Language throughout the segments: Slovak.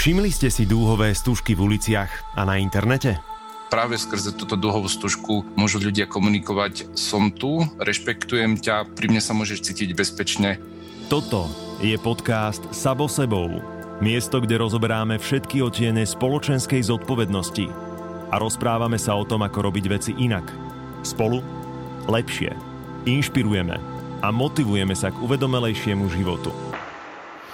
Všimli ste si dúhové stužky v uliciach a na internete? práve skrze túto dlhovú stužku môžu ľudia komunikovať som tu, rešpektujem ťa, pri mne sa môžeš cítiť bezpečne. Toto je podcast Sabo sebou. Miesto, kde rozoberáme všetky otiene spoločenskej zodpovednosti a rozprávame sa o tom, ako robiť veci inak. Spolu lepšie. Inšpirujeme a motivujeme sa k uvedomelejšiemu životu.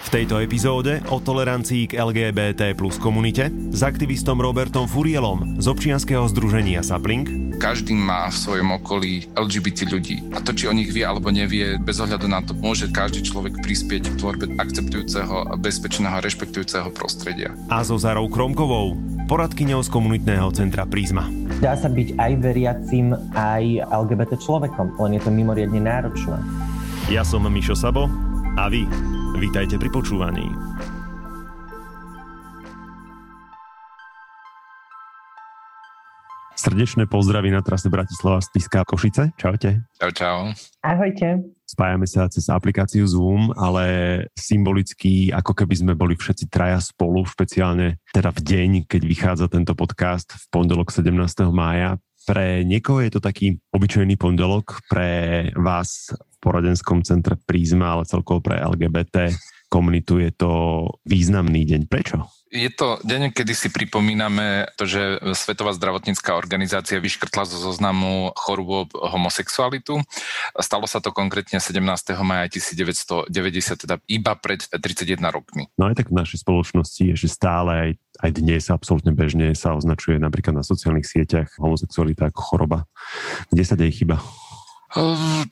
V tejto epizóde o tolerancii k LGBT plus komunite s aktivistom Robertom Furielom z občianskeho združenia Sapling. Každý má v svojom okolí LGBT ľudí a to, či o nich vie alebo nevie, bez ohľadu na to, môže každý človek prispieť k tvorbe akceptujúceho, bezpečného a rešpektujúceho prostredia. A so Zarou Kromkovou, poradkyňou z komunitného centra Prízma. Dá sa byť aj veriacim, aj LGBT človekom, len je to mimoriadne náročné. Ja som Mišo Sabo a vy Vítajte pri počúvaní. Srdečné pozdravy na trase Bratislava Spiska Košice. Čaute. Čau, čau. Ahojte. Spájame sa cez aplikáciu Zoom, ale symbolicky, ako keby sme boli všetci traja spolu, špeciálne teda v deň, keď vychádza tento podcast v pondelok 17. mája. Pre niekoho je to taký obyčajný pondelok, pre vás poradenskom centre Prízma, ale celkovo pre LGBT komunitu je to významný deň. Prečo? Je to deň, kedy si pripomíname to, že Svetová zdravotnícká organizácia vyškrtla zo zoznamu chorôb homosexualitu. Stalo sa to konkrétne 17. maja 1990, teda iba pred 31 rokmi. No aj tak v našej spoločnosti že stále aj, aj dnes absolútne bežne sa označuje napríklad na sociálnych sieťach homosexualita ako choroba. Kde sa deje chyba? Ehm,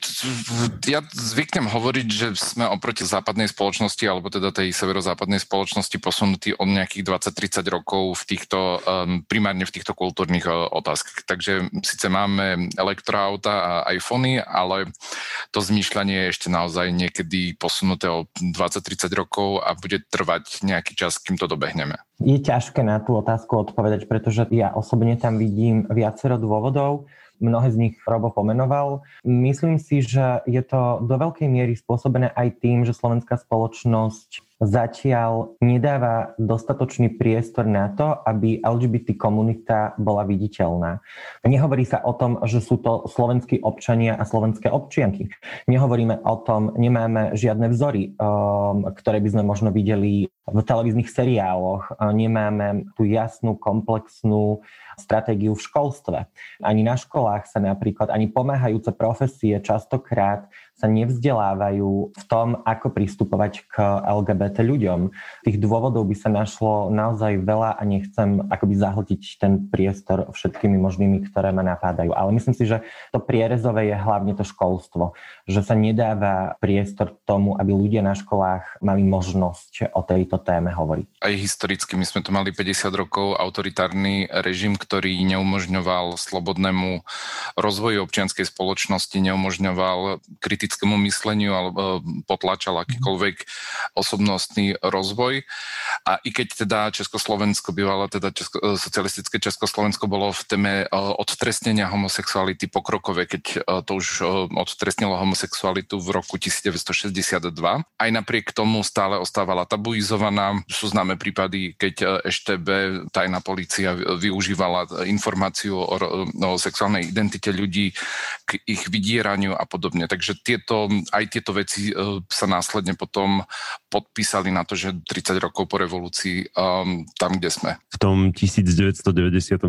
ja zvyknem hovoriť, že sme oproti západnej spoločnosti, alebo teda tej severozápadnej spoločnosti posunutí od nejakých 20-30 rokov v týchto, ehm, primárne v týchto kultúrnych e, otázkach. Takže síce máme elektroauta a iPhony, ale to zmýšľanie je ešte naozaj niekedy posunuté o 20-30 rokov a bude trvať nejaký čas, kým to dobehneme. Je ťažké na tú otázku odpovedať, pretože ja osobne tam vidím viacero dôvodov. Mnohé z nich Robo pomenoval. Myslím si, že je to do veľkej miery spôsobené aj tým, že slovenská spoločnosť zatiaľ nedáva dostatočný priestor na to, aby LGBT komunita bola viditeľná. Nehovorí sa o tom, že sú to slovenskí občania a slovenské občianky. Nehovoríme o tom, nemáme žiadne vzory, um, ktoré by sme možno videli v televíznych seriáloch. Nemáme tú jasnú, komplexnú stratégiu v školstve. Ani na školách sa napríklad, ani pomáhajúce profesie častokrát sa nevzdelávajú v tom, ako pristupovať k LGBT ľuďom. Tých dôvodov by sa našlo naozaj veľa a nechcem akoby zahltiť ten priestor všetkými možnými, ktoré ma napádajú. Ale myslím si, že to prierezové je hlavne to školstvo, že sa nedáva priestor tomu, aby ľudia na školách mali možnosť o tejto téme hovoriť. Aj historicky my sme tu mali 50 rokov autoritárny režim, ktorý neumožňoval slobodnému rozvoju občianskej spoločnosti, neumožňoval kritické kritickému mysleniu alebo e, potlačal akýkoľvek osobnostný rozvoj. A i keď teda Československo bývalo, teda Česko, e, socialistické Československo bolo v téme e, odtrestnenia homosexuality pokrokové, keď to už odtrestnilo homosexualitu v roku 1962. Aj napriek tomu stále ostávala tabuizovaná. Sú známe prípady, keď EŠTB, tajná policia využívala informáciu o, o sexuálnej identite ľudí k ich vydieraniu a podobne. Takže tie tieto, aj tieto veci uh, sa následne potom podpísali na to, že 30 rokov po revolúcii um, tam, kde sme. V tom 1990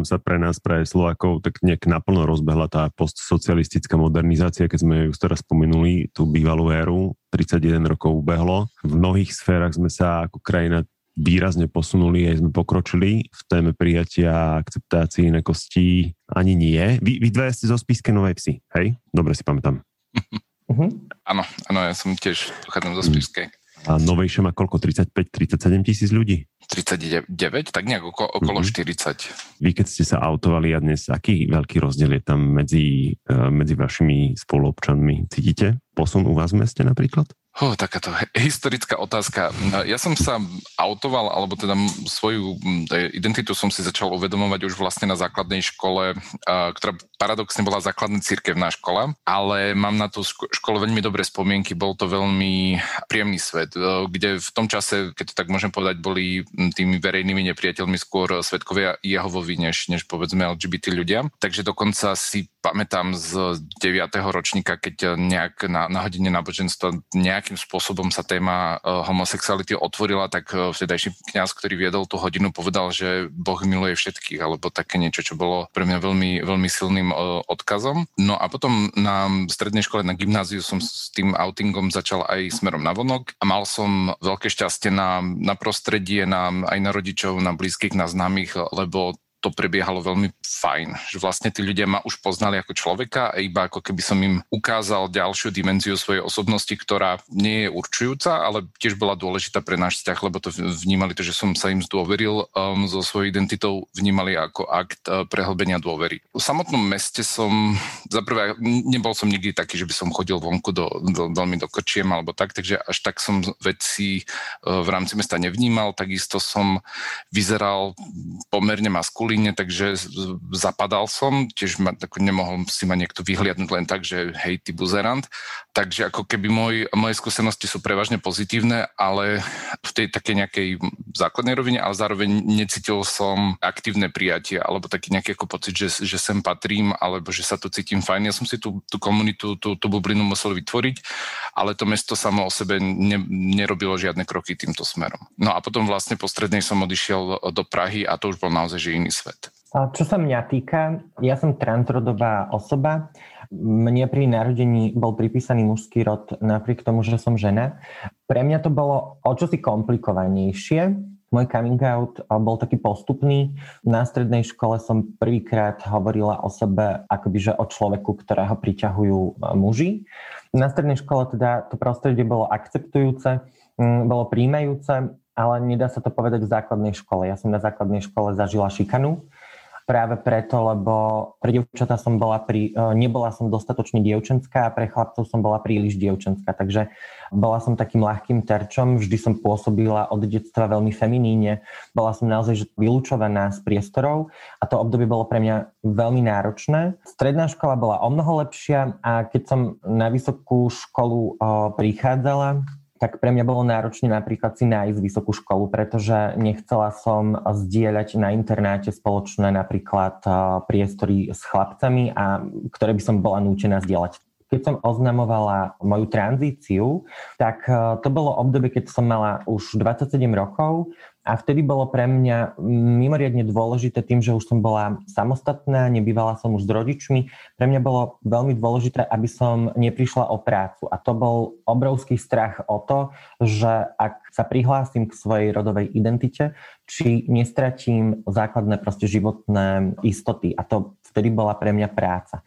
sa pre nás, pre Slovakov, tak nejak naplno rozbehla tá postsocialistická modernizácia, keď sme ju teraz spomenuli, tú bývalú éru, 31 rokov ubehlo. V mnohých sférach sme sa ako krajina výrazne posunuli, aj sme pokročili v téme prijatia akceptácii inakostí ani nie. Vy, vy dve ste zo Spiske Novej Vsi, hej? Dobre si pamätám. Uh-huh. Áno, áno, ja som tiež pochádzam zo Spišskej. A novejšie má koľko? 35-37 tisíc ľudí? 39, tak nejak okolo, okolo uh-huh. 40. Vy keď ste sa autovali a dnes, aký veľký rozdiel je tam medzi, uh, medzi vašimi spoluobčanmi? Cítite posun u vás v meste napríklad? Oh, takáto historická otázka. Ja som sa autoval, alebo teda svoju identitu som si začal uvedomovať už vlastne na základnej škole, ktorá paradoxne bola základná cirkevná škola, ale mám na tú školu veľmi dobré spomienky, bol to veľmi príjemný svet, kde v tom čase, keď to tak môžem povedať, boli tými verejnými nepriateľmi skôr svetkovia Jehovovi, než, než povedzme LGBT ľudia. Takže dokonca si pamätám z 9. ročníka, keď nejak na, na hodine náboženstva nejak nejakým spôsobom sa téma e, homosexuality otvorila, tak e, vtedajší kňaz, ktorý viedol tú hodinu, povedal, že Boh miluje všetkých, alebo také niečo, čo bolo pre mňa veľmi, veľmi silným e, odkazom. No a potom na strednej škole, na gymnáziu som s tým outingom začal aj smerom na vonok a mal som veľké šťastie na, na prostredie, na, aj na rodičov, na blízkych, na známych, lebo to prebiehalo veľmi fajn, že vlastne tí ľudia ma už poznali ako človeka a iba ako keby som im ukázal ďalšiu dimenziu svojej osobnosti, ktorá nie je určujúca, ale tiež bola dôležitá pre náš vzťah, lebo to vnímali to, že som sa im zdôveril um, so svojou identitou, vnímali ako akt uh, prehlbenia dôvery. V samotnom meste som, zaprvé, nebol som nikdy taký, že by som chodil vonku do, do, veľmi do krčiem alebo tak, takže až tak som veci uh, v rámci mesta nevnímal, takisto som vyzeral pomerne maskulín Londýne, takže zapadal som, tiež ma, tak nemohol si ma niekto vyhliadnúť len tak, že hej, ty buzerant. Takže ako keby môj, moje skúsenosti sú prevažne pozitívne, ale v tej takej nejakej základnej rovine, ale zároveň necítil som aktívne prijatie, alebo taký nejaký ako pocit, že, že sem patrím, alebo že sa tu cítim fajn. Ja som si tú, tú komunitu, tú, tú bublinu musel vytvoriť, ale to mesto samo o sebe ne, nerobilo žiadne kroky týmto smerom. No a potom vlastne po strednej som odišiel do Prahy a to už bol naozaj že iný svet. Čo sa mňa týka, ja som transrodová osoba. Mne pri narodení bol pripísaný mužský rod napriek tomu, že som žena. Pre mňa to bolo o čosi komplikovanejšie. Môj coming out bol taký postupný. Na strednej škole som prvýkrát hovorila o sebe akoby, že o človeku, ktorého priťahujú e, muži. Na strednej škole teda to prostredie bolo akceptujúce, bolo príjmajúce ale nedá sa to povedať v základnej škole. Ja som na základnej škole zažila šikanu, práve preto, lebo pre dievčatá som bola pri, e, nebola som dostatočne dievčenská a pre chlapcov som bola príliš dievčenská, takže bola som takým ľahkým terčom, vždy som pôsobila od detstva veľmi feminíne, bola som naozaj vylúčovaná z priestorov a to obdobie bolo pre mňa veľmi náročné. Stredná škola bola o mnoho lepšia a keď som na vysokú školu e, prichádzala, tak pre mňa bolo náročné napríklad si nájsť vysokú školu, pretože nechcela som zdieľať na internáte spoločné napríklad priestory s chlapcami, a ktoré by som bola nútená zdieľať. Keď som oznamovala moju tranzíciu, tak to bolo obdobie, keď som mala už 27 rokov a vtedy bolo pre mňa mimoriadne dôležité tým, že už som bola samostatná, nebývala som už s rodičmi. Pre mňa bolo veľmi dôležité, aby som neprišla o prácu. A to bol obrovský strach o to, že ak sa prihlásim k svojej rodovej identite, či nestratím základné proste životné istoty. A to vtedy bola pre mňa práca.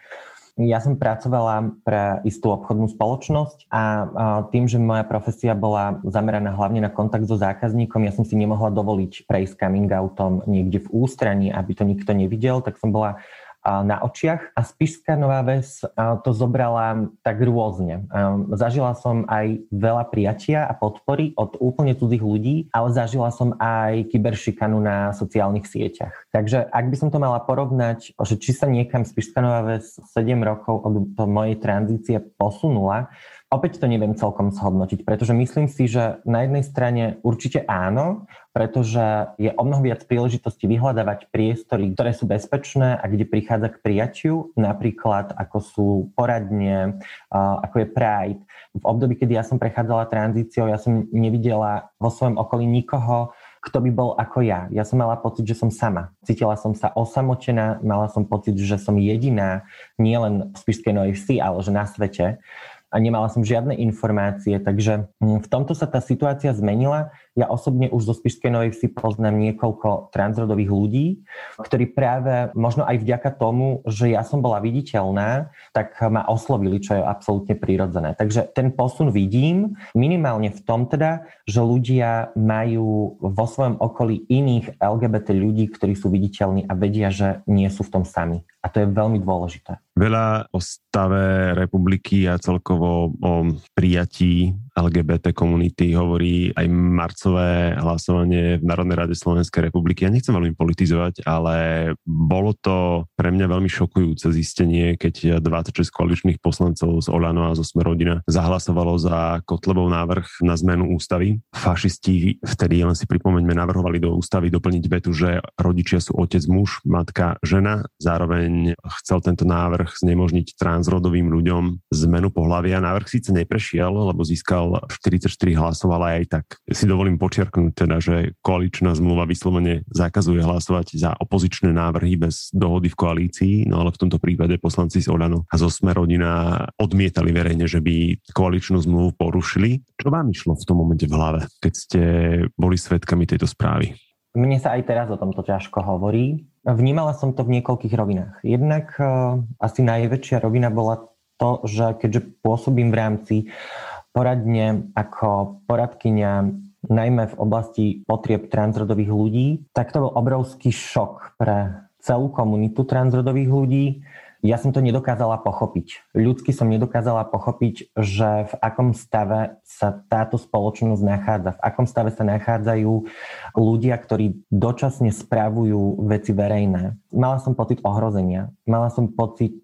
Ja som pracovala pre istú obchodnú spoločnosť a tým, že moja profesia bola zameraná hlavne na kontakt so zákazníkom, ja som si nemohla dovoliť prejsť coming outom niekde v ústraní, aby to nikto nevidel, tak som bola na očiach a Spišská Nová Ves to zobrala tak rôzne. Zažila som aj veľa prijatia a podpory od úplne cudzích ľudí, ale zažila som aj kyberšikanu na sociálnych sieťach. Takže ak by som to mala porovnať, že či sa niekam Spišská Nová Ves 7 rokov od mojej tranzície posunula, Opäť to neviem celkom zhodnotiť, pretože myslím si, že na jednej strane určite áno, pretože je o mnoho viac príležitostí vyhľadávať priestory, ktoré sú bezpečné a kde prichádza k prijatiu, napríklad ako sú poradne, ako je Pride. V období, kedy ja som prechádzala tranzíciou, ja som nevidela vo svojom okolí nikoho, kto by bol ako ja. Ja som mala pocit, že som sama. Cítila som sa osamotená, mala som pocit, že som jediná, nielen v Spišskej Novej Vsi, ale že na svete a nemala som žiadne informácie, takže hm, v tomto sa tá situácia zmenila. Ja osobne už zo Spišskej Novej Vsi poznám niekoľko transrodových ľudí, ktorí práve možno aj vďaka tomu, že ja som bola viditeľná, tak ma oslovili, čo je absolútne prirodzené. Takže ten posun vidím minimálne v tom teda, že ľudia majú vo svojom okolí iných LGBT ľudí, ktorí sú viditeľní a vedia, že nie sú v tom sami. A to je veľmi dôležité. Veľa o stave republiky a celkovo o prijatí LGBT komunity, hovorí aj marcové hlasovanie v Národnej rade Slovenskej republiky. Ja nechcem veľmi politizovať, ale bolo to pre mňa veľmi šokujúce zistenie, keď 26 koaličných poslancov z Olano a zo Smerodina zahlasovalo za Kotlebov návrh na zmenu ústavy. Fašisti vtedy, len si pripomeňme, navrhovali do ústavy doplniť vetu, že rodičia sú otec, muž, matka, žena. Zároveň chcel tento návrh znemožniť transrodovým ľuďom zmenu pohľavia. Návrh síce neprešiel, lebo získal 44 hlasov, ale aj tak si dovolím počiarknúť teda, že koaličná zmluva vyslovene zakazuje hlasovať za opozičné návrhy bez dohody v koalícii, no ale v tomto prípade poslanci z Olano a zo Smerodina odmietali verejne, že by koaličnú zmluvu porušili. Čo vám išlo v tom momente v hlave, keď ste boli svetkami tejto správy? Mne sa aj teraz o tomto ťažko hovorí. Vnímala som to v niekoľkých rovinách. Jednak uh, asi najväčšia rovina bola to, že keďže pôsobím v rámci poradne ako poradkynia najmä v oblasti potrieb transrodových ľudí, tak to bol obrovský šok pre celú komunitu transrodových ľudí, ja som to nedokázala pochopiť. Ľudsky som nedokázala pochopiť, že v akom stave sa táto spoločnosť nachádza, v akom stave sa nachádzajú ľudia, ktorí dočasne spravujú veci verejné. Mala som pocit ohrozenia, mala som pocit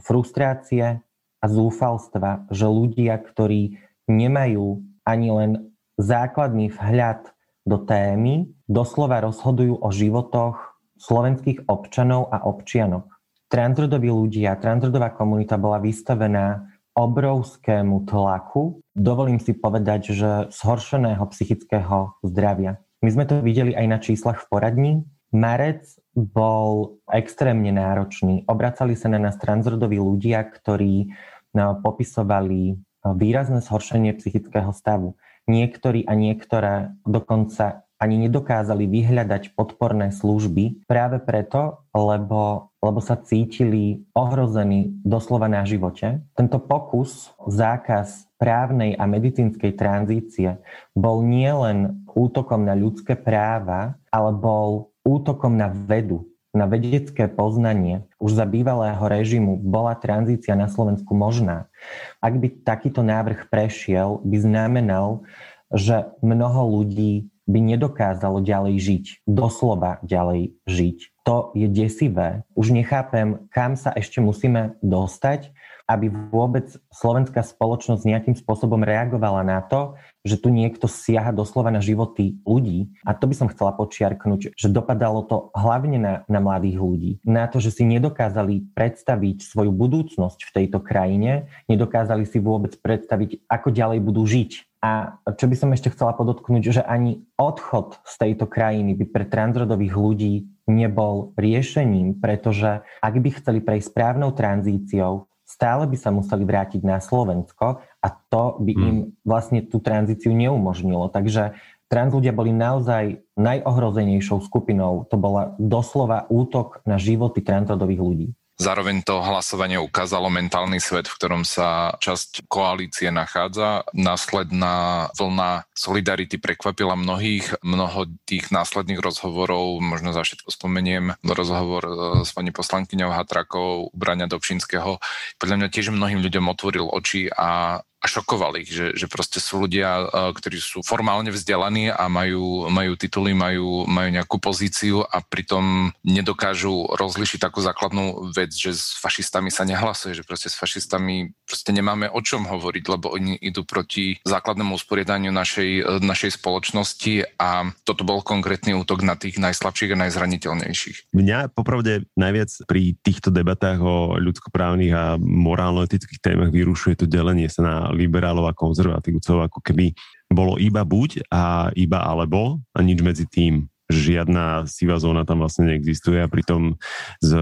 frustrácie a zúfalstva, že ľudia, ktorí nemajú ani len základný vhľad do témy, doslova rozhodujú o životoch slovenských občanov a občianok transrodoví ľudia, transrodová komunita bola vystavená obrovskému tlaku, dovolím si povedať, že zhoršeného psychického zdravia. My sme to videli aj na číslach v poradni. Marec bol extrémne náročný. Obracali sa na nás transrodoví ľudia, ktorí popisovali výrazné zhoršenie psychického stavu. Niektorí a niektoré dokonca ani nedokázali vyhľadať podporné služby práve preto, lebo, lebo sa cítili ohrození doslova na živote. Tento pokus, zákaz právnej a medicínskej tranzície bol nielen útokom na ľudské práva, ale bol útokom na vedu, na vedecké poznanie. Už za bývalého režimu bola tranzícia na Slovensku možná. Ak by takýto návrh prešiel, by znamenal, že mnoho ľudí by nedokázalo ďalej žiť, doslova ďalej žiť. To je desivé. Už nechápem, kam sa ešte musíme dostať, aby vôbec slovenská spoločnosť nejakým spôsobom reagovala na to, že tu niekto siaha doslova na životy ľudí. A to by som chcela počiarknúť, že dopadalo to hlavne na, na mladých ľudí. Na to, že si nedokázali predstaviť svoju budúcnosť v tejto krajine, nedokázali si vôbec predstaviť, ako ďalej budú žiť a čo by som ešte chcela podotknúť, že ani odchod z tejto krajiny by pre transrodových ľudí nebol riešením, pretože ak by chceli prejsť správnou tranzíciou, stále by sa museli vrátiť na Slovensko a to by hmm. im vlastne tú tranzíciu neumožnilo. Takže trans ľudia boli naozaj najohrozenejšou skupinou. To bola doslova útok na životy transrodových ľudí. Zároveň to hlasovanie ukázalo mentálny svet, v ktorom sa časť koalície nachádza. Následná vlna solidarity prekvapila mnohých. Mnoho tých následných rozhovorov, možno za všetko spomeniem rozhovor e, s pani poslankyňou Hatrakou, Brania Dobšinského, podľa mňa tiež mnohým ľuďom otvoril oči a a šokoval ich, že, že proste sú ľudia, e, ktorí sú formálne vzdelaní a majú, majú tituly, majú, majú nejakú pozíciu a pritom nedokážu rozlišiť takú základnú vec, že s fašistami sa nehlasuje, že proste s fašistami proste nemáme o čom hovoriť, lebo oni idú proti základnému usporiadaniu našej, e, našej spoločnosti a toto bol konkrétny útok na tých najslabších a najzraniteľnejších. Mňa popravde najviac pri týchto debatách o ľudskoprávnych a morálno-etických témach vyrušuje to delenie sa na liberálov a konzervatívcov, ako keby bolo iba buď a iba alebo a nič medzi tým žiadna sivá zóna tam vlastne neexistuje a pritom z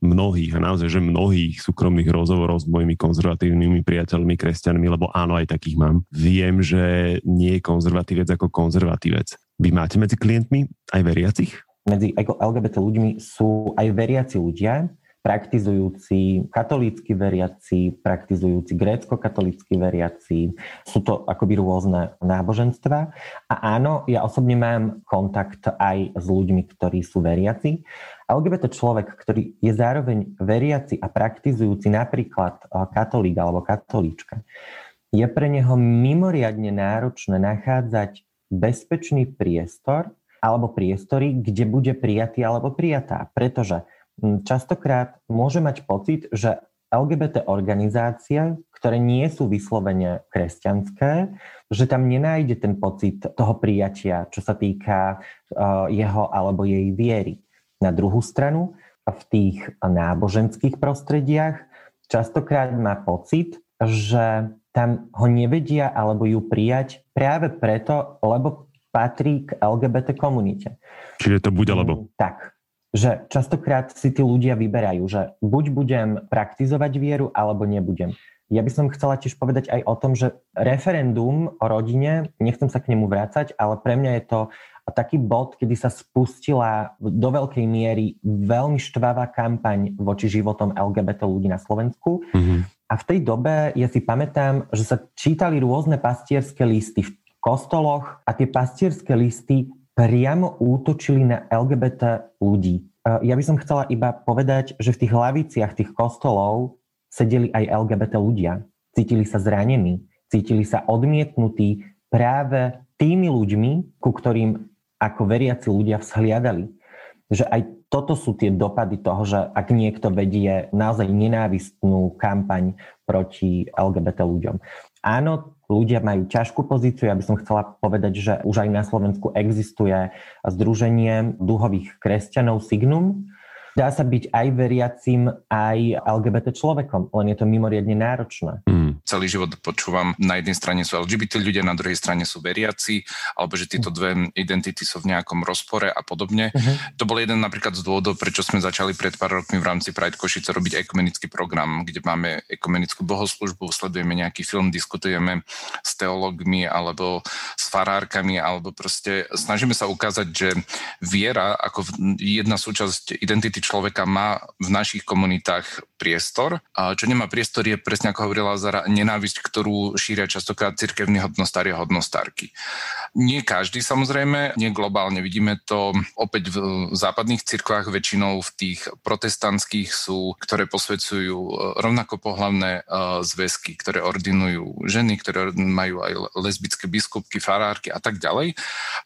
mnohých, a naozaj, že mnohých súkromných rozhovorov s mojimi konzervatívnymi priateľmi, kresťanmi, lebo áno, aj takých mám, viem, že nie je konzervatívec ako konzervatívec. Vy máte medzi klientmi aj veriacich? Medzi LGBT ľuďmi sú aj veriaci ľudia, praktizujúci katolícky veriaci, praktizujúci grécko-katolícky veriaci. Sú to akoby rôzne náboženstva. A áno, ja osobne mám kontakt aj s ľuďmi, ktorí sú veriaci. LGBT človek, ktorý je zároveň veriaci a praktizujúci napríklad eh, katolík alebo katolíčka, je pre neho mimoriadne náročné nachádzať bezpečný priestor alebo priestory, kde bude prijatý alebo prijatá. Pretože častokrát môže mať pocit, že LGBT organizácie, ktoré nie sú vyslovene kresťanské, že tam nenájde ten pocit toho prijatia, čo sa týka uh, jeho alebo jej viery. Na druhú stranu, v tých náboženských prostrediach častokrát má pocit, že tam ho nevedia alebo ju prijať práve preto, lebo patrí k LGBT komunite. Čiže to bude alebo? Mm, tak. Že častokrát si tí ľudia vyberajú, že buď budem praktizovať vieru, alebo nebudem. Ja by som chcela tiež povedať aj o tom, že referendum o rodine, nechcem sa k nemu vrácať, ale pre mňa je to taký bod, kedy sa spustila do veľkej miery veľmi štvavá kampaň voči životom LGBT ľudí na Slovensku. Mm-hmm. A v tej dobe ja si pamätám, že sa čítali rôzne pastierské listy v kostoloch a tie pastierské listy priamo útočili na LGBT ľudí. Ja by som chcela iba povedať, že v tých hlaviciach tých kostolov sedeli aj LGBT ľudia. Cítili sa zranení, cítili sa odmietnutí práve tými ľuďmi, ku ktorým ako veriaci ľudia vzhliadali. Že aj toto sú tie dopady toho, že ak niekto vedie naozaj nenávistnú kampaň proti LGBT ľuďom. Áno, ľudia majú ťažkú pozíciu. Ja by som chcela povedať, že už aj na Slovensku existuje Združenie duhových kresťanov Signum, Dá sa byť aj veriacim, aj LGBT človekom, len je to mimoriadne náročné. Mm. Celý život počúvam, na jednej strane sú LGBT ľudia, na druhej strane sú veriaci, alebo že tieto dve identity sú v nejakom rozpore a podobne. Uh-huh. To bol jeden napríklad z dôvodov, prečo sme začali pred pár rokmi v rámci Pride Košice robiť ekumenický program, kde máme ekumenickú bohoslužbu, sledujeme nejaký film, diskutujeme s teológmi alebo s farárkami, alebo proste snažíme sa ukázať, že viera ako jedna súčasť identity človeka má v našich komunitách priestor. A čo nemá priestor je presne ako hovorila Zara, nenávisť, ktorú šíria častokrát cirkevní hodnostári a hodnostárky. Nie každý samozrejme, nie globálne. Vidíme to opäť v západných cirkvách, väčšinou v tých protestantských sú, ktoré posvedcujú e, rovnako pohlavné e, zväzky, ktoré ordinujú ženy, ktoré majú aj lesbické biskupky, farárky a tak ďalej.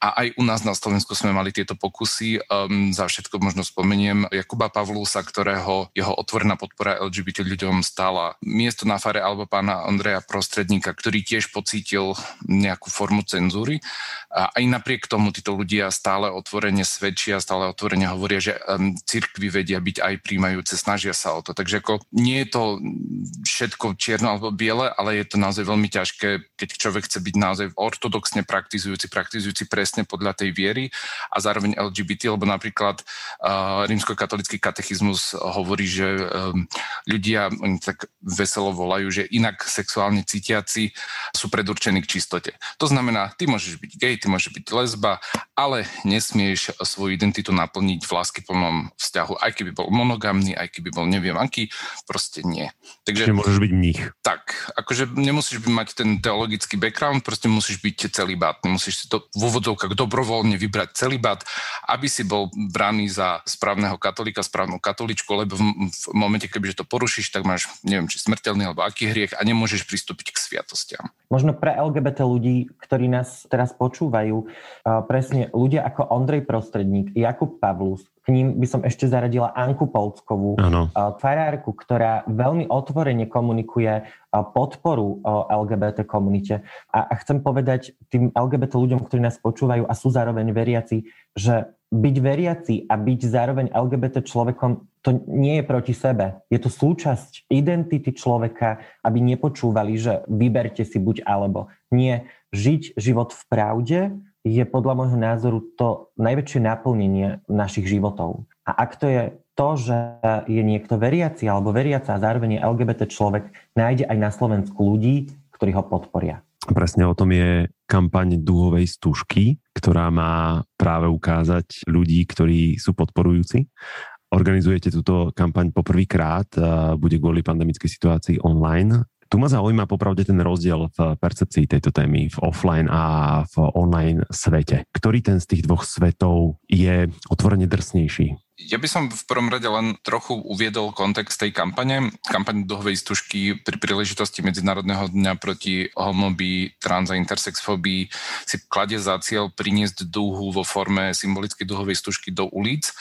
A aj u nás na Slovensku sme mali tieto pokusy. Um, za všetko možno spomeniem Jakuba Pavlúsa, ktorého jeho otvorená podpora LGBT ľuďom stála miesto na fare alebo pána Andreja Prostredníka, ktorý tiež pocítil nejakú formu cenzúry. A aj napriek tomu títo ľudia stále otvorene svedčia, stále otvorene hovoria, že cirkvy vedia byť aj príjmajúce, snažia sa o to. Takže ako nie je to všetko čierno alebo biele, ale je to naozaj veľmi ťažké, keď človek chce byť naozaj ortodoxne praktizujúci, praktizujúci presne podľa tej viery a zároveň LGBT, lebo napríklad uh, rímsko katolický katechizmus hovorí, že um, ľudia, oni tak veselo volajú, že inak sexuálne cítiaci sú predurčení k čistote. To znamená, ty môžeš byť gay, ty môžeš byť lesba, ale nesmieš svoju identitu naplniť v láskyplnom vzťahu, aj keby bol monogamný, aj keby bol neviem aký, proste nie. Takže môžeš byť mních. Tak, akože nemusíš by mať ten teologický background, proste musíš byť celý bát, musíš si to v úvodzovkách dobrovoľne vybrať celý bát, aby si bol braný za správneho katolíka katolíka, správnu katoličku, lebo v, v momente, kebyže to porušíš, tak máš, neviem, či smrteľný alebo aký hriech a nemôžeš pristúpiť k sviatostiam. Možno pre LGBT ľudí, ktorí nás teraz počúvajú, presne ľudia ako Ondrej Prostredník, Jakub Pavlus, k ním by som ešte zaradila Anku Polskovú, ano. farárku, ktorá veľmi otvorene komunikuje podporu LGBT komunite. A, chcem povedať tým LGBT ľuďom, ktorí nás počúvajú a sú zároveň veriaci, že byť veriaci a byť zároveň LGBT človekom, to nie je proti sebe. Je to súčasť identity človeka, aby nepočúvali, že vyberte si buď alebo. Nie, žiť život v pravde je podľa môjho názoru to najväčšie naplnenie našich životov. A ak to je to, že je niekto veriaci alebo veriaca a zároveň je LGBT človek, nájde aj na Slovensku ľudí, ktorí ho podporia. Presne o tom je kampaň dúhovej stužky, ktorá má práve ukázať ľudí, ktorí sú podporujúci. Organizujete túto kampaň poprvýkrát, bude kvôli pandemickej situácii online. Tu ma zaujíma popravde ten rozdiel v percepcii tejto témy v offline a v online svete. Ktorý ten z tých dvoch svetov je otvorene drsnejší? Ja by som v prvom rade len trochu uviedol kontext tej kampane. Kampaň duhovej stužky pri príležitosti Medzinárodného dňa proti homobii, trans a intersexfóbii si kladie za cieľ priniesť dúhu vo forme symbolickej duhovej stužky do ulic.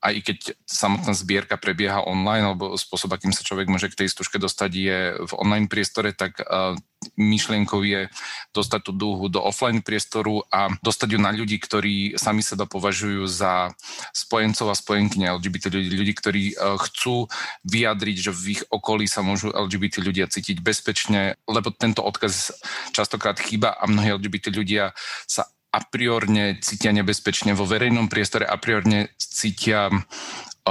A i keď samotná zbierka prebieha online, alebo spôsob, akým sa človek môže k tej stužke dostať je v online priestore, tak myšlienkou je dostať tú dúhu do offline priestoru a dostať ju na ľudí, ktorí sami seba považujú za spojencov a spojenkyne LGBT ľudí, ľudí, ktorí e, chcú vyjadriť, že v ich okolí sa môžu LGBT ľudia cítiť bezpečne, lebo tento odkaz častokrát chýba a mnohí LGBT ľudia sa a priorne cítia nebezpečne vo verejnom priestore, a priorne cítia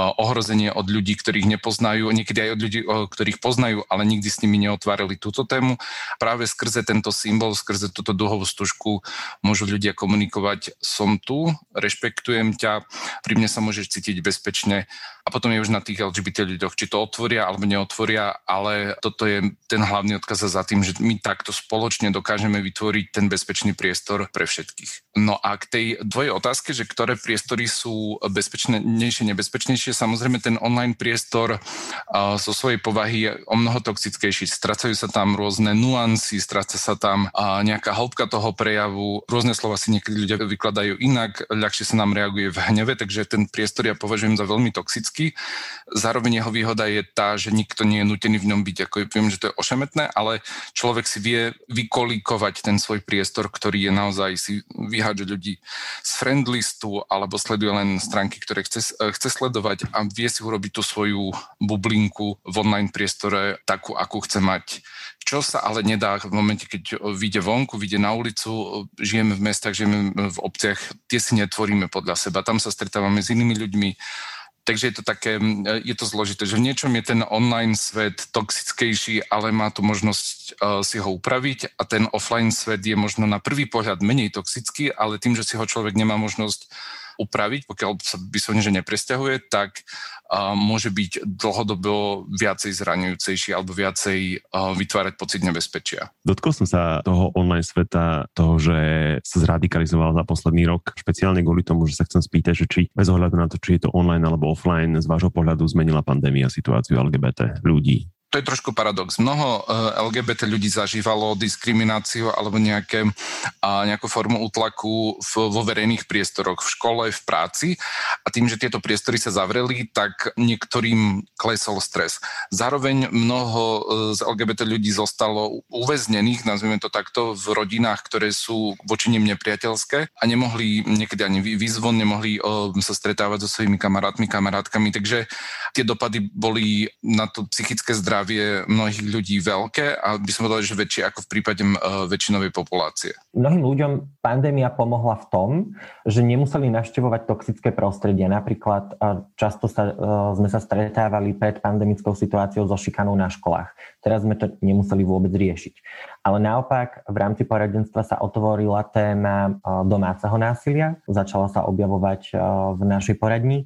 ohrozenie od ľudí, ktorých nepoznajú, niekedy aj od ľudí, ktorých poznajú, ale nikdy s nimi neotvárali túto tému. Práve skrze tento symbol, skrze túto dlhovú stužku môžu ľudia komunikovať, som tu, rešpektujem ťa, pri mne sa môžeš cítiť bezpečne potom je už na tých LGBT ľuďoch, či to otvoria alebo neotvoria, ale toto je ten hlavný odkaz za tým, že my takto spoločne dokážeme vytvoriť ten bezpečný priestor pre všetkých. No a k tej dvojej otázke, že ktoré priestory sú bezpečnejšie, nebezpečnejšie, samozrejme ten online priestor zo svojej povahy je o mnoho toxickejší. Strácajú sa tam rôzne nuancy, stráca sa tam nejaká hĺbka toho prejavu, rôzne slova si niekedy ľudia vykladajú inak, ľahšie sa nám reaguje v hneve, takže ten priestor ja považujem za veľmi toxický. Zároveň jeho výhoda je tá, že nikto nie je nutený v ňom byť. Ako viem, že to je ošemetné, ale človek si vie vykolíkovať ten svoj priestor, ktorý je naozaj si vyhádže ľudí z friendlistu alebo sleduje len stránky, ktoré chce, chce sledovať a vie si urobiť tú svoju bublinku v online priestore takú, akú chce mať. Čo sa ale nedá v momente, keď vyjde vonku, vyjde na ulicu, žijeme v mestách, žijeme v obciach, tie si netvoríme podľa seba. Tam sa stretávame s inými ľuďmi, Takže je to také, je to zložité, že v niečom je ten online svet toxickejší, ale má tu možnosť uh, si ho upraviť a ten offline svet je možno na prvý pohľad menej toxický, ale tým, že si ho človek nemá možnosť upraviť, pokiaľ sa vyslovene, že nepresťahuje, tak uh, môže byť dlhodobo viacej zraňujúcejší alebo viacej uh, vytvárať pocit nebezpečia. Dotkol som sa toho online sveta, toho, že sa zradikalizoval za posledný rok, špeciálne kvôli tomu, že sa chcem spýtať, že či bez ohľadu na to, či je to online alebo offline, z vášho pohľadu zmenila pandémia situáciu LGBT ľudí to je trošku paradox. Mnoho eh, LGBT ľudí zažívalo diskrimináciu alebo nejaké, nejakú formu útlaku v, vo verejných priestoroch, v škole, v práci a tým, že tieto priestory sa zavreli, tak niektorým klesol stres. Zároveň mnoho eh, z LGBT ľudí zostalo uväznených, nazvime to takto, v rodinách, ktoré sú voči nim nepriateľské a nemohli niekedy ani výzvon, nemohli eh, sa stretávať so svojimi kamarátmi, kamarátkami, takže tie dopady boli na to psychické zdravie zdravie mnohých ľudí veľké a by som povedal, že väčšie ako v prípade uh, väčšinovej populácie. Mnohým ľuďom pandémia pomohla v tom, že nemuseli navštevovať toxické prostredie. Napríklad uh, často sa, uh, sme sa stretávali pred pandemickou situáciou so šikanou na školách. Teraz sme to nemuseli vôbec riešiť. Ale naopak v rámci poradenstva sa otvorila téma domáceho násilia. Začala sa objavovať v našej poradni.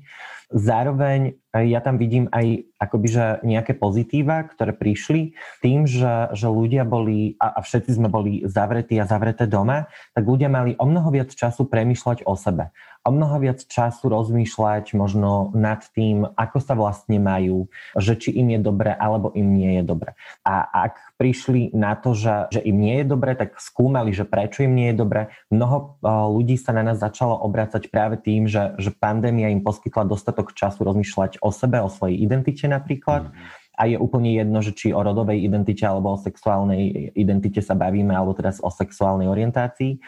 Zároveň ja tam vidím aj akoby, že nejaké pozitíva, ktoré prišli tým, že, že ľudia boli, a, a všetci sme boli zavretí a zavreté doma, tak ľudia mali o mnoho viac času premyšľať o sebe o mnoho viac času rozmýšľať možno nad tým, ako sa vlastne majú, že či im je dobre alebo im nie je dobre. A ak prišli na to, že, že im nie je dobre, tak skúmali, že prečo im nie je dobre. Mnoho ľudí sa na nás začalo obracať práve tým, že, že pandémia im poskytla dostatok času rozmýšľať o sebe, o svojej identite napríklad. Mm a je úplne jedno, že či o rodovej identite alebo o sexuálnej identite sa bavíme, alebo teraz o sexuálnej orientácii.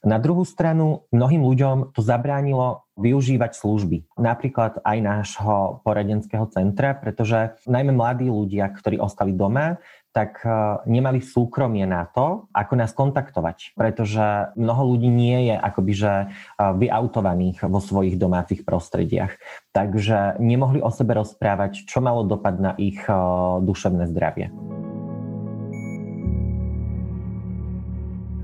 Na druhú stranu, mnohým ľuďom to zabránilo využívať služby. Napríklad aj nášho poradenského centra, pretože najmä mladí ľudia, ktorí ostali doma, tak e, nemali súkromie na to, ako nás kontaktovať. Pretože mnoho ľudí nie je akoby že e, vyautovaných vo svojich domácich prostrediach. Takže nemohli o sebe rozprávať, čo malo dopad na ich e, duševné zdravie.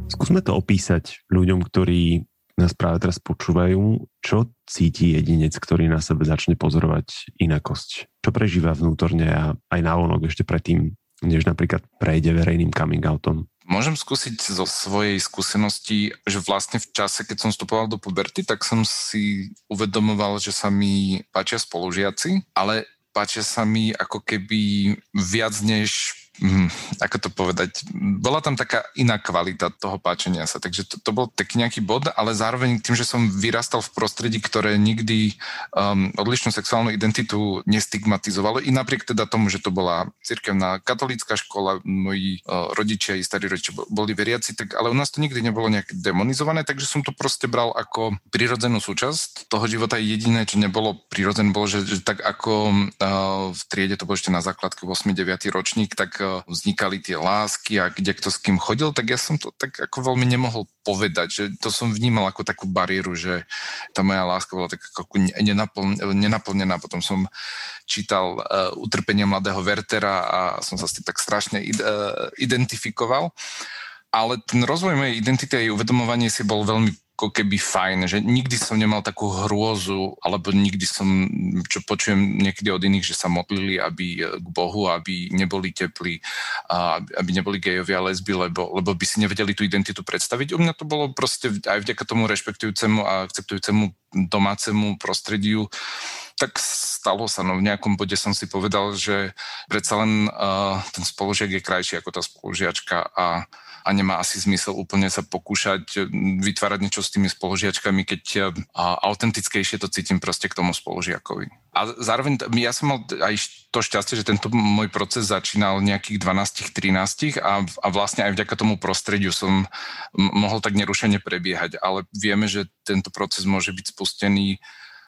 Skúsme to opísať ľuďom, ktorí nás práve teraz počúvajú, čo cíti jedinec, ktorý na sebe začne pozorovať inakosť. Čo prežíva vnútorne a aj na onok ešte predtým, než napríklad prejde verejným coming outom. Môžem skúsiť zo svojej skúsenosti, že vlastne v čase, keď som vstupoval do puberty, tak som si uvedomoval, že sa mi páčia spolužiaci, ale páčia sa mi ako keby viac než Mm, ako to povedať, bola tam taká iná kvalita toho páčenia sa, takže to, to bol taký nejaký bod, ale zároveň tým, že som vyrastal v prostredí, ktoré nikdy um, odlišnú sexuálnu identitu nestigmatizovalo, i napriek teda tomu, že to bola cirkevná katolícka škola, moji uh, rodičia i starí rodičia boli veriaci, tak ale u nás to nikdy nebolo nejak demonizované, takže som to proste bral ako prirodzenú súčasť toho života. Jediné, čo nebolo prirodzené, bolo, že, že tak ako uh, v triede, to bolo ešte na základke 8-9 ročník, tak vznikali tie lásky a kde kto s kým chodil, tak ja som to tak ako veľmi nemohol povedať, že to som vnímal ako takú bariéru, že tá moja láska bola tak ako nenaplnená. Potom som čítal uh, Utrpenie mladého Wertera a som sa s tým tak strašne id- uh, identifikoval. Ale ten rozvoj mojej identity a jej uvedomovanie si bol veľmi ako keby fajn, že nikdy som nemal takú hrôzu, alebo nikdy som, čo počujem niekedy od iných, že sa modlili aby e, k Bohu, aby neboli teplí, aby neboli gejovia, lesby, lebo, lebo by si nevedeli tú identitu predstaviť. U mňa to bolo proste aj vďaka tomu rešpektujúcemu a akceptujúcemu domácemu prostrediu, tak stalo sa. No v nejakom bode som si povedal, že predsa len uh, ten spolužiak je krajší ako tá spolužiačka a a nemá asi zmysel úplne sa pokúšať e, vytvárať niečo s tými spolužiačkami, keď e, autentickejšie to cítim proste k tomu spolužiakovi. A zároveň ja som mal aj to šťastie, že tento môj proces začínal nejakých 12-13 a, a vlastne aj vďaka tomu prostrediu som mohol tak nerušene prebiehať, ale vieme, že tento proces môže byť spustený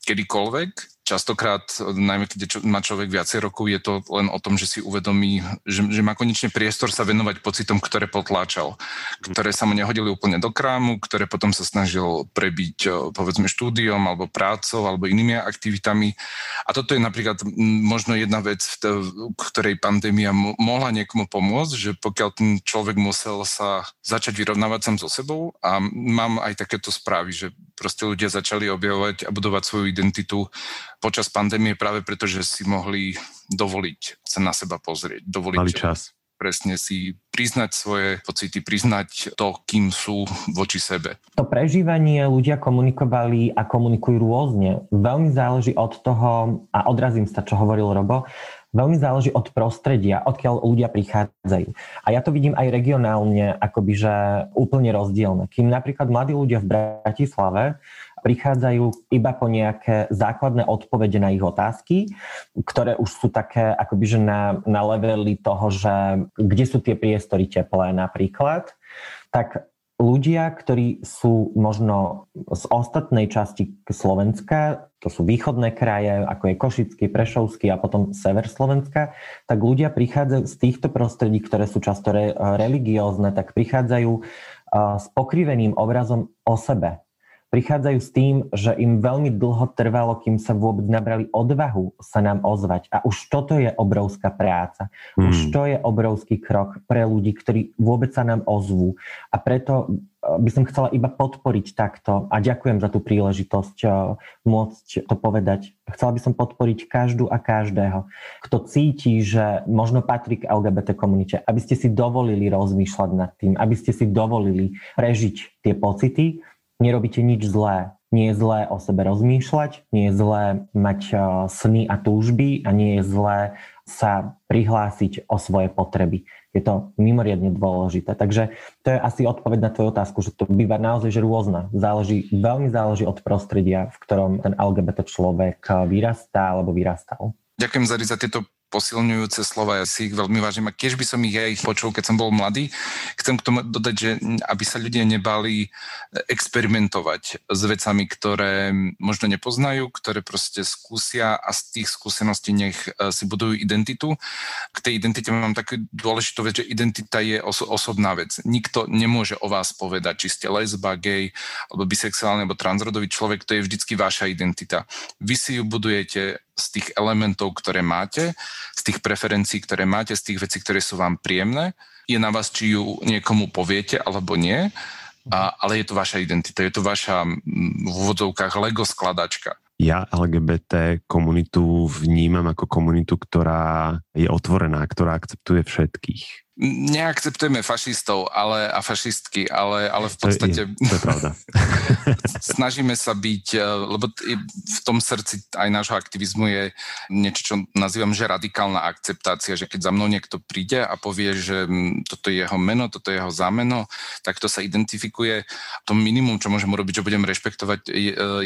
kedykoľvek častokrát, najmä keď má človek viacej rokov, je to len o tom, že si uvedomí, že, že má konečne priestor sa venovať pocitom, ktoré potláčal, ktoré sa mu nehodili úplne do krámu, ktoré potom sa snažil prebiť povedzme štúdiom alebo prácou alebo inými aktivitami. A toto je napríklad možno jedna vec, v ktorej pandémia mohla niekomu pomôcť, že pokiaľ ten človek musel sa začať vyrovnávať sám so sebou a mám aj takéto správy, že proste ľudia začali objavovať a budovať svoju identitu počas pandémie práve preto, že si mohli dovoliť sa na seba pozrieť. Dovoliť Mali čas. Presne si priznať svoje pocity, priznať to, kým sú voči sebe. To prežívanie ľudia komunikovali a komunikujú rôzne. Veľmi záleží od toho, a odrazím sa, čo hovoril Robo, veľmi záleží od prostredia, odkiaľ ľudia prichádzajú. A ja to vidím aj regionálne, akoby, že úplne rozdielne. Kým napríklad mladí ľudia v Bratislave prichádzajú iba po nejaké základné odpovede na ich otázky, ktoré už sú také akoby že na, na leveli toho, že kde sú tie priestory teplé napríklad, tak ľudia, ktorí sú možno z ostatnej časti Slovenska, to sú východné kraje, ako je Košický, Prešovský a potom sever Slovenska, tak ľudia prichádzajú z týchto prostredí, ktoré sú často re, religiózne, tak prichádzajú s pokriveným obrazom o sebe prichádzajú s tým, že im veľmi dlho trvalo, kým sa vôbec nabrali odvahu sa nám ozvať. A už toto je obrovská práca. Mm. Už hmm. to je obrovský krok pre ľudí, ktorí vôbec sa nám ozvú. A preto eh, by som chcela iba podporiť takto a ďakujem za tú príležitosť eh, môcť to povedať. Chcela by som podporiť každú a každého, kto cíti, že možno patrí k LGBT komunite, aby ste si dovolili rozmýšľať nad tým, aby ste si dovolili prežiť tie pocity, nerobíte nič zlé. Nie je zlé o sebe rozmýšľať, nie je zlé mať uh, sny a túžby a nie je zlé sa prihlásiť o svoje potreby. Je to mimoriadne dôležité. Takže to je asi odpoveď na tvoju otázku, že to býva naozaj že rôzna. Záleží, veľmi záleží od prostredia, v ktorom ten LGBT človek uh, vyrastá alebo vyrastal. Ďakujem za tieto posilňujúce slova, ja si ich veľmi vážim a tiež by som ich ja ich počul, keď som bol mladý. Chcem k tomu dodať, že aby sa ľudia nebali experimentovať s vecami, ktoré možno nepoznajú, ktoré proste skúsia a z tých skúseností nech e, si budujú identitu. K tej identite mám takú dôležitú vec, že identita je oso- osobná vec. Nikto nemôže o vás povedať, či ste lesba, gay, alebo bisexuálny, alebo transrodový človek, to je vždycky vaša identita. Vy si ju budujete z tých elementov, ktoré máte, z tých preferencií, ktoré máte, z tých vecí, ktoré sú vám príjemné. Je na vás, či ju niekomu poviete alebo nie, a, ale je to vaša identita, je to vaša v úvodzovkách Lego skladačka. Ja LGBT komunitu vnímam ako komunitu, ktorá je otvorená, ktorá akceptuje všetkých Neakceptujeme fašistov ale, a fašistky, ale, ale v podstate... To je, to je pravda. snažíme sa byť, e, lebo v tom srdci aj nášho aktivizmu je niečo, čo nazývam, že radikálna akceptácia, že keď za mnou niekto príde a povie, že toto je jeho meno, toto je jeho zámeno, tak to sa identifikuje. To minimum, čo môžem urobiť, že budem rešpektovať e,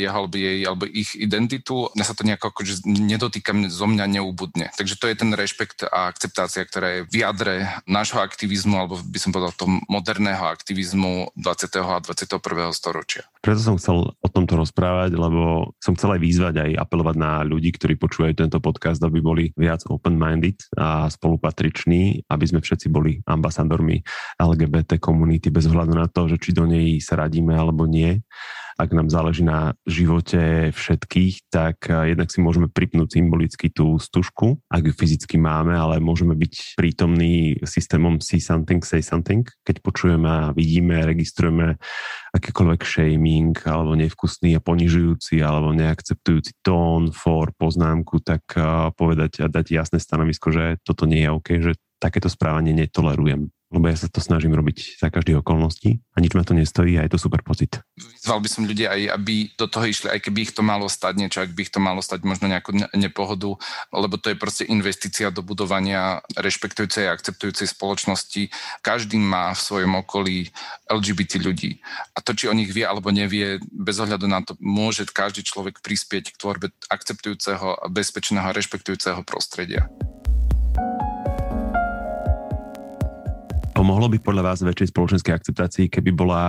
jeho alebo jej alebo ich identitu, mňa sa to nejako akože nedotýka, zo mňa neubudne. Takže to je ten rešpekt a akceptácia, ktorá je v jadre nášho aktivizmu, alebo by som povedal toho moderného aktivizmu 20. a 21. storočia. Preto som chcel o tomto rozprávať, lebo som chcel aj vyzvať, aj apelovať na ľudí, ktorí počúvajú tento podcast, aby boli viac open-minded a spolupatriční, aby sme všetci boli ambasadormi LGBT komunity bez ohľadu na to, že či do nej sa radíme alebo nie ak nám záleží na živote všetkých, tak eh, jednak si môžeme pripnúť symbolicky tú stužku, ak ju fyzicky máme, ale môžeme byť prítomní systémom see something, say something, keď počujeme a vidíme, registrujeme akýkoľvek shaming alebo nevkusný a ponižujúci alebo neakceptujúci tón, for, poznámku, tak eh, povedať a dať jasné stanovisko, že toto nie je OK, že takéto správanie netolerujem lebo ja sa to snažím robiť za každých okolností a nič ma to nestojí a je to super pocit. Vyzval by som ľudí aj, aby do toho išli, aj keby ich to malo stať niečo, ak by ich to malo stať možno nejakú nepohodu, lebo to je proste investícia do budovania rešpektujúcej a akceptujúcej spoločnosti. Každý má v svojom okolí LGBT ľudí. A to, či o nich vie alebo nevie, bez ohľadu na to, môže každý človek prispieť k tvorbe akceptujúceho, bezpečného a rešpektujúceho prostredia. Pomohlo by podľa vás väčšej spoločenskej akceptácii, keby bola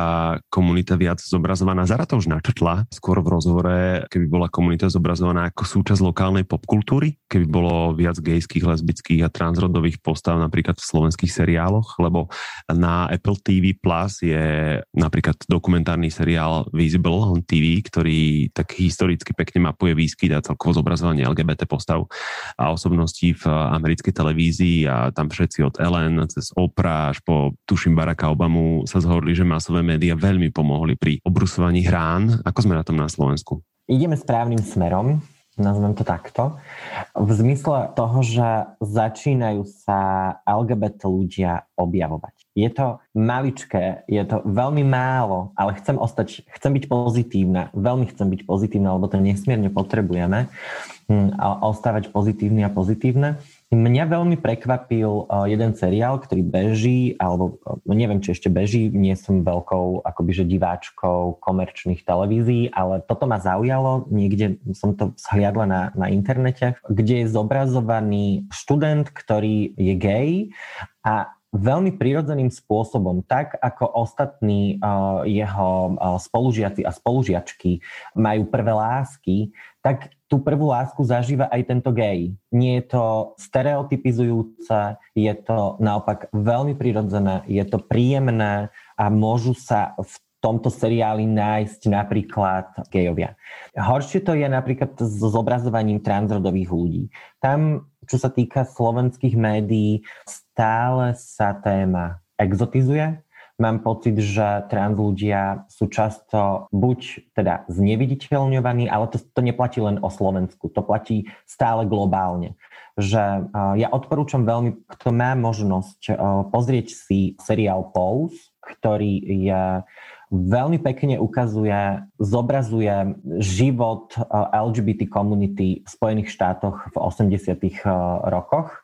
komunita viac zobrazovaná? Zara to už načrtla skôr v rozhovore, keby bola komunita zobrazovaná ako súčasť lokálnej popkultúry, keby bolo viac gejských, lesbických a transrodových postav napríklad v slovenských seriáloch, lebo na Apple TV Plus je napríklad dokumentárny seriál Visible on TV, ktorý tak historicky pekne mapuje výskyt a celkovo zobrazovanie LGBT postav a osobností v americkej televízii a tam všetci od Ellen cez Oprah až po, tuším, Baracka Obamu sa zhodli, že masové médiá veľmi pomohli pri obrusovaní hrán. Ako sme na tom na Slovensku? Ideme správnym smerom, nazvem to takto, v zmysle toho, že začínajú sa LGBT ľudia objavovať. Je to maličké, je to veľmi málo, ale chcem, ostať, chcem byť pozitívna, veľmi chcem byť pozitívna, lebo to nesmierne potrebujeme hm, a ostávať pozitívny a pozitívne. Mňa veľmi prekvapil uh, jeden seriál, ktorý beží, alebo uh, neviem, či ešte beží, nie som veľkou akoby, že diváčkou komerčných televízií, ale toto ma zaujalo, niekde som to zhliadla na, na internete, kde je zobrazovaný študent, ktorý je gay a veľmi prirodzeným spôsobom, tak ako ostatní jeho spolužiaci a spolužiačky majú prvé lásky, tak tú prvú lásku zažíva aj tento gej. Nie je to stereotypizujúce, je to naopak veľmi prirodzené, je to príjemné a môžu sa v tomto seriáli nájsť napríklad gejovia. Horšie to je napríklad s zobrazovaním transrodových ľudí. Tam, čo sa týka slovenských médií, stále sa téma exotizuje, Mám pocit, že trans ľudia sú často buď teda zneviditeľňovaní, ale to, to neplatí len o Slovensku, to platí stále globálne. Že uh, ja odporúčam veľmi, kto má možnosť uh, pozrieť si seriál Pose, ktorý je veľmi pekne ukazuje, zobrazuje život LGBT komunity v Spojených štátoch v 80. rokoch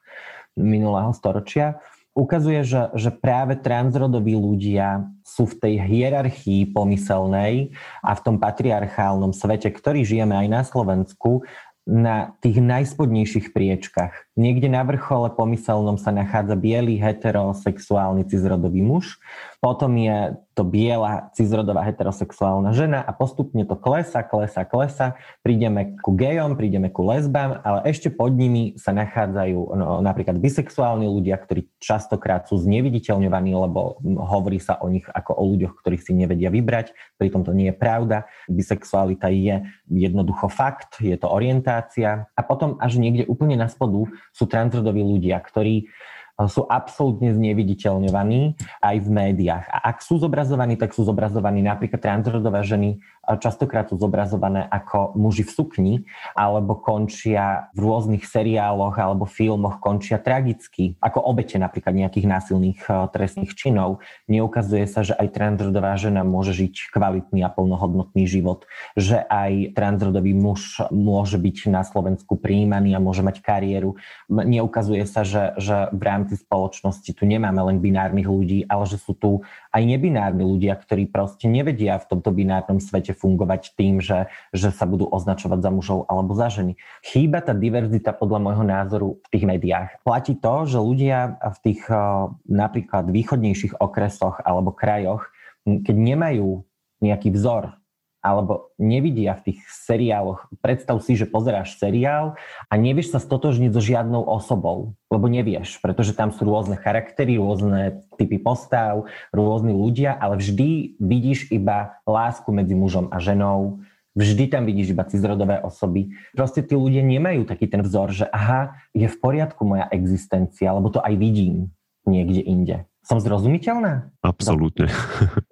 minulého storočia ukazuje, že, že práve transrodoví ľudia sú v tej hierarchii pomyselnej a v tom patriarchálnom svete, ktorý žijeme aj na Slovensku, na tých najspodnejších priečkach. Niekde na vrchole pomyselnom sa nachádza biely heterosexuálny cizrodový muž, potom je to biela cizrodová heterosexuálna žena a postupne to klesa, klesa, klesa. Prídeme ku gejom, prídeme ku lesbám, ale ešte pod nimi sa nachádzajú no, napríklad bisexuálni ľudia, ktorí častokrát sú zneviditeľňovaní, lebo hovorí sa o nich ako o ľuďoch, ktorých si nevedia vybrať. Pritom to nie je pravda. Bisexualita je jednoducho fakt, je to orientácia. A potom až niekde úplne na spodu sú transrodoví ľudia, ktorí sú absolútne zneviditeľňovaní aj v médiách. A ak sú zobrazovaní, tak sú zobrazovaní napríklad transrodové ženy, častokrát sú zobrazované ako muži v sukni, alebo končia v rôznych seriáloch alebo filmoch, končia tragicky, ako obete napríklad nejakých násilných trestných činov. Neukazuje sa, že aj transrodová žena môže žiť kvalitný a plnohodnotný život, že aj transrodový muž môže byť na Slovensku príjmaný a môže mať kariéru. Neukazuje sa, že, že v rámci spoločnosti tu nemáme len binárnych ľudí, ale že sú tu aj nebinárni ľudia, ktorí proste nevedia v tomto binárnom svete fungovať tým, že, že sa budú označovať za mužov alebo za ženy. Chýba tá diverzita podľa môjho názoru v tých médiách. Platí to, že ľudia v tých eh, napríklad východnejších okresoch alebo krajoch, keď nemajú nejaký vzor alebo nevidia v tých seriáloch, predstav si, že pozeráš seriál a nevieš sa stotožniť so žiadnou osobou, lebo nevieš, pretože tam sú rôzne charaktery, rôzne typy postav, rôzni ľudia, ale vždy vidíš iba lásku medzi mužom a ženou, vždy tam vidíš iba cizrodové osoby. Proste tí ľudia nemajú taký ten vzor, že aha, je v poriadku moja existencia, lebo to aj vidím niekde inde. Som zrozumiteľná? Absolútne.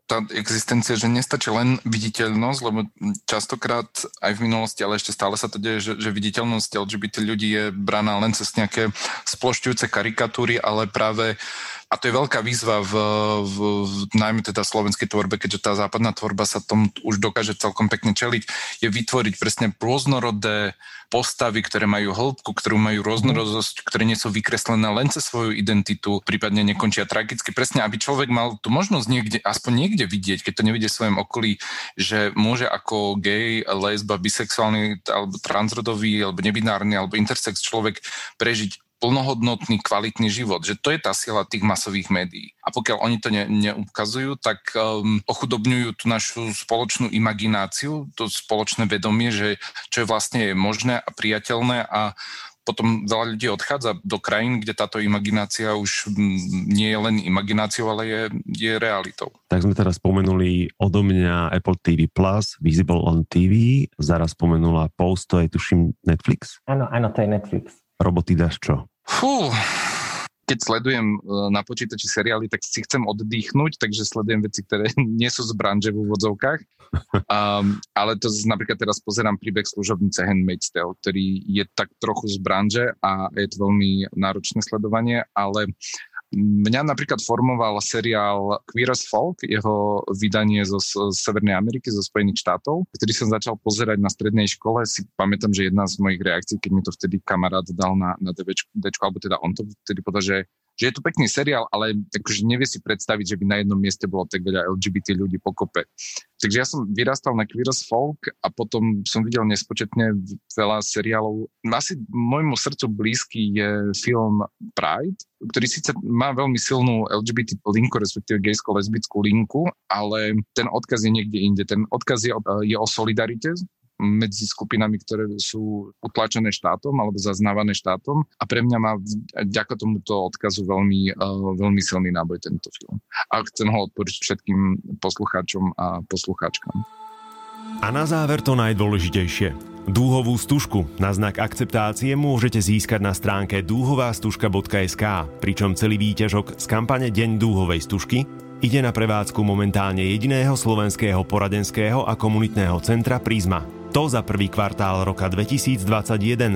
Tá existencia, že nestačí len viditeľnosť, lebo častokrát aj v minulosti, ale ešte stále sa to deje, že, že viditeľnosť LGBT ľudí je braná len cez nejaké splošťujúce karikatúry, ale práve a to je veľká výzva v, v, v najmä teda slovenskej tvorbe, keďže tá západná tvorba sa tomu už dokáže celkom pekne čeliť, je vytvoriť presne rôznorodé postavy, ktoré majú hĺbku, ktorú majú rôznorodosť, ktoré nie sú vykreslené len cez svoju identitu, prípadne nekončia tragicky. Presne, aby človek mal tú možnosť niekde, aspoň niekde vidieť, keď to nevidie v svojom okolí, že môže ako gay, lesba, bisexuálny alebo transrodový, alebo nebinárny, alebo intersex človek prežiť plnohodnotný, kvalitný život. Že to je tá sila tých masových médií. A pokiaľ oni to ne, neukazujú, tak um, ochudobňujú tú našu spoločnú imagináciu, to spoločné vedomie, že čo je vlastne je možné a priateľné a potom veľa ľudí odchádza do krajín, kde táto imaginácia už nie je len imagináciou, ale je, je realitou. Tak sme teraz spomenuli odo mňa Apple TV+, Plus, Visible on TV, zaraz spomenula Post, to je tuším Netflix? Áno, áno, to je Netflix. Roboty dáš čo? Fú, keď sledujem e, na počítači seriály, tak si chcem oddychnúť, takže sledujem veci, ktoré nie sú z branže v úvodzovkách. Um, ale to napríklad teraz pozerám príbeh služobnice Handmaid's Tale, ktorý je tak trochu z branže a je to veľmi náročné sledovanie, ale Mňa napríklad formoval seriál Queer as Folk, jeho vydanie zo, z Severnej Ameriky, zo Spojených štátov, ktorý som začal pozerať na strednej škole. Si pamätám, že jedna z mojich reakcií, keď mi to vtedy kamarát dal na, na DVčku, alebo teda on to vtedy povedal, že že je to pekný seriál, ale akože nevie si predstaviť, že by na jednom mieste bolo tak veľa LGBT ľudí pokope. Takže ja som vyrastal na Queer Folk a potom som videl nespočetne veľa seriálov. Asi môjmu srdcu blízky je film Pride, ktorý síce má veľmi silnú LGBT linku, respektíve gejsko-lesbickú linku, ale ten odkaz je niekde inde. Ten odkaz je, je o solidarite medzi skupinami, ktoré sú utlačené štátom alebo zaznávané štátom a pre mňa má vďaka tomuto odkazu veľmi, uh, veľmi silný náboj tento film. A chcem ho odporučiť všetkým poslucháčom a poslucháčkam. A na záver to najdôležitejšie. Dúhovú stužku na znak akceptácie môžete získať na stránke dúhovástužka.sk, pričom celý výťažok z kampane Deň dúhovej stužky ide na prevádzku momentálne jediného slovenského poradenského a komunitného centra Prisma. To za prvý kvartál roka 2021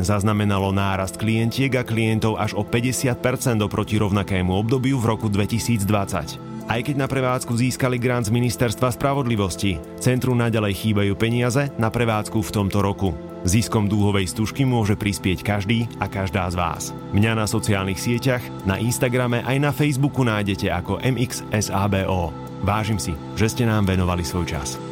zaznamenalo nárast klientiek a klientov až o 50% oproti rovnakému obdobiu v roku 2020. Aj keď na prevádzku získali grant z Ministerstva spravodlivosti, centru naďalej chýbajú peniaze na prevádzku v tomto roku. Ziskom dúhovej stužky môže prispieť každý a každá z vás. Mňa na sociálnych sieťach, na Instagrame aj na Facebooku nájdete ako MXSABO. Vážim si, že ste nám venovali svoj čas.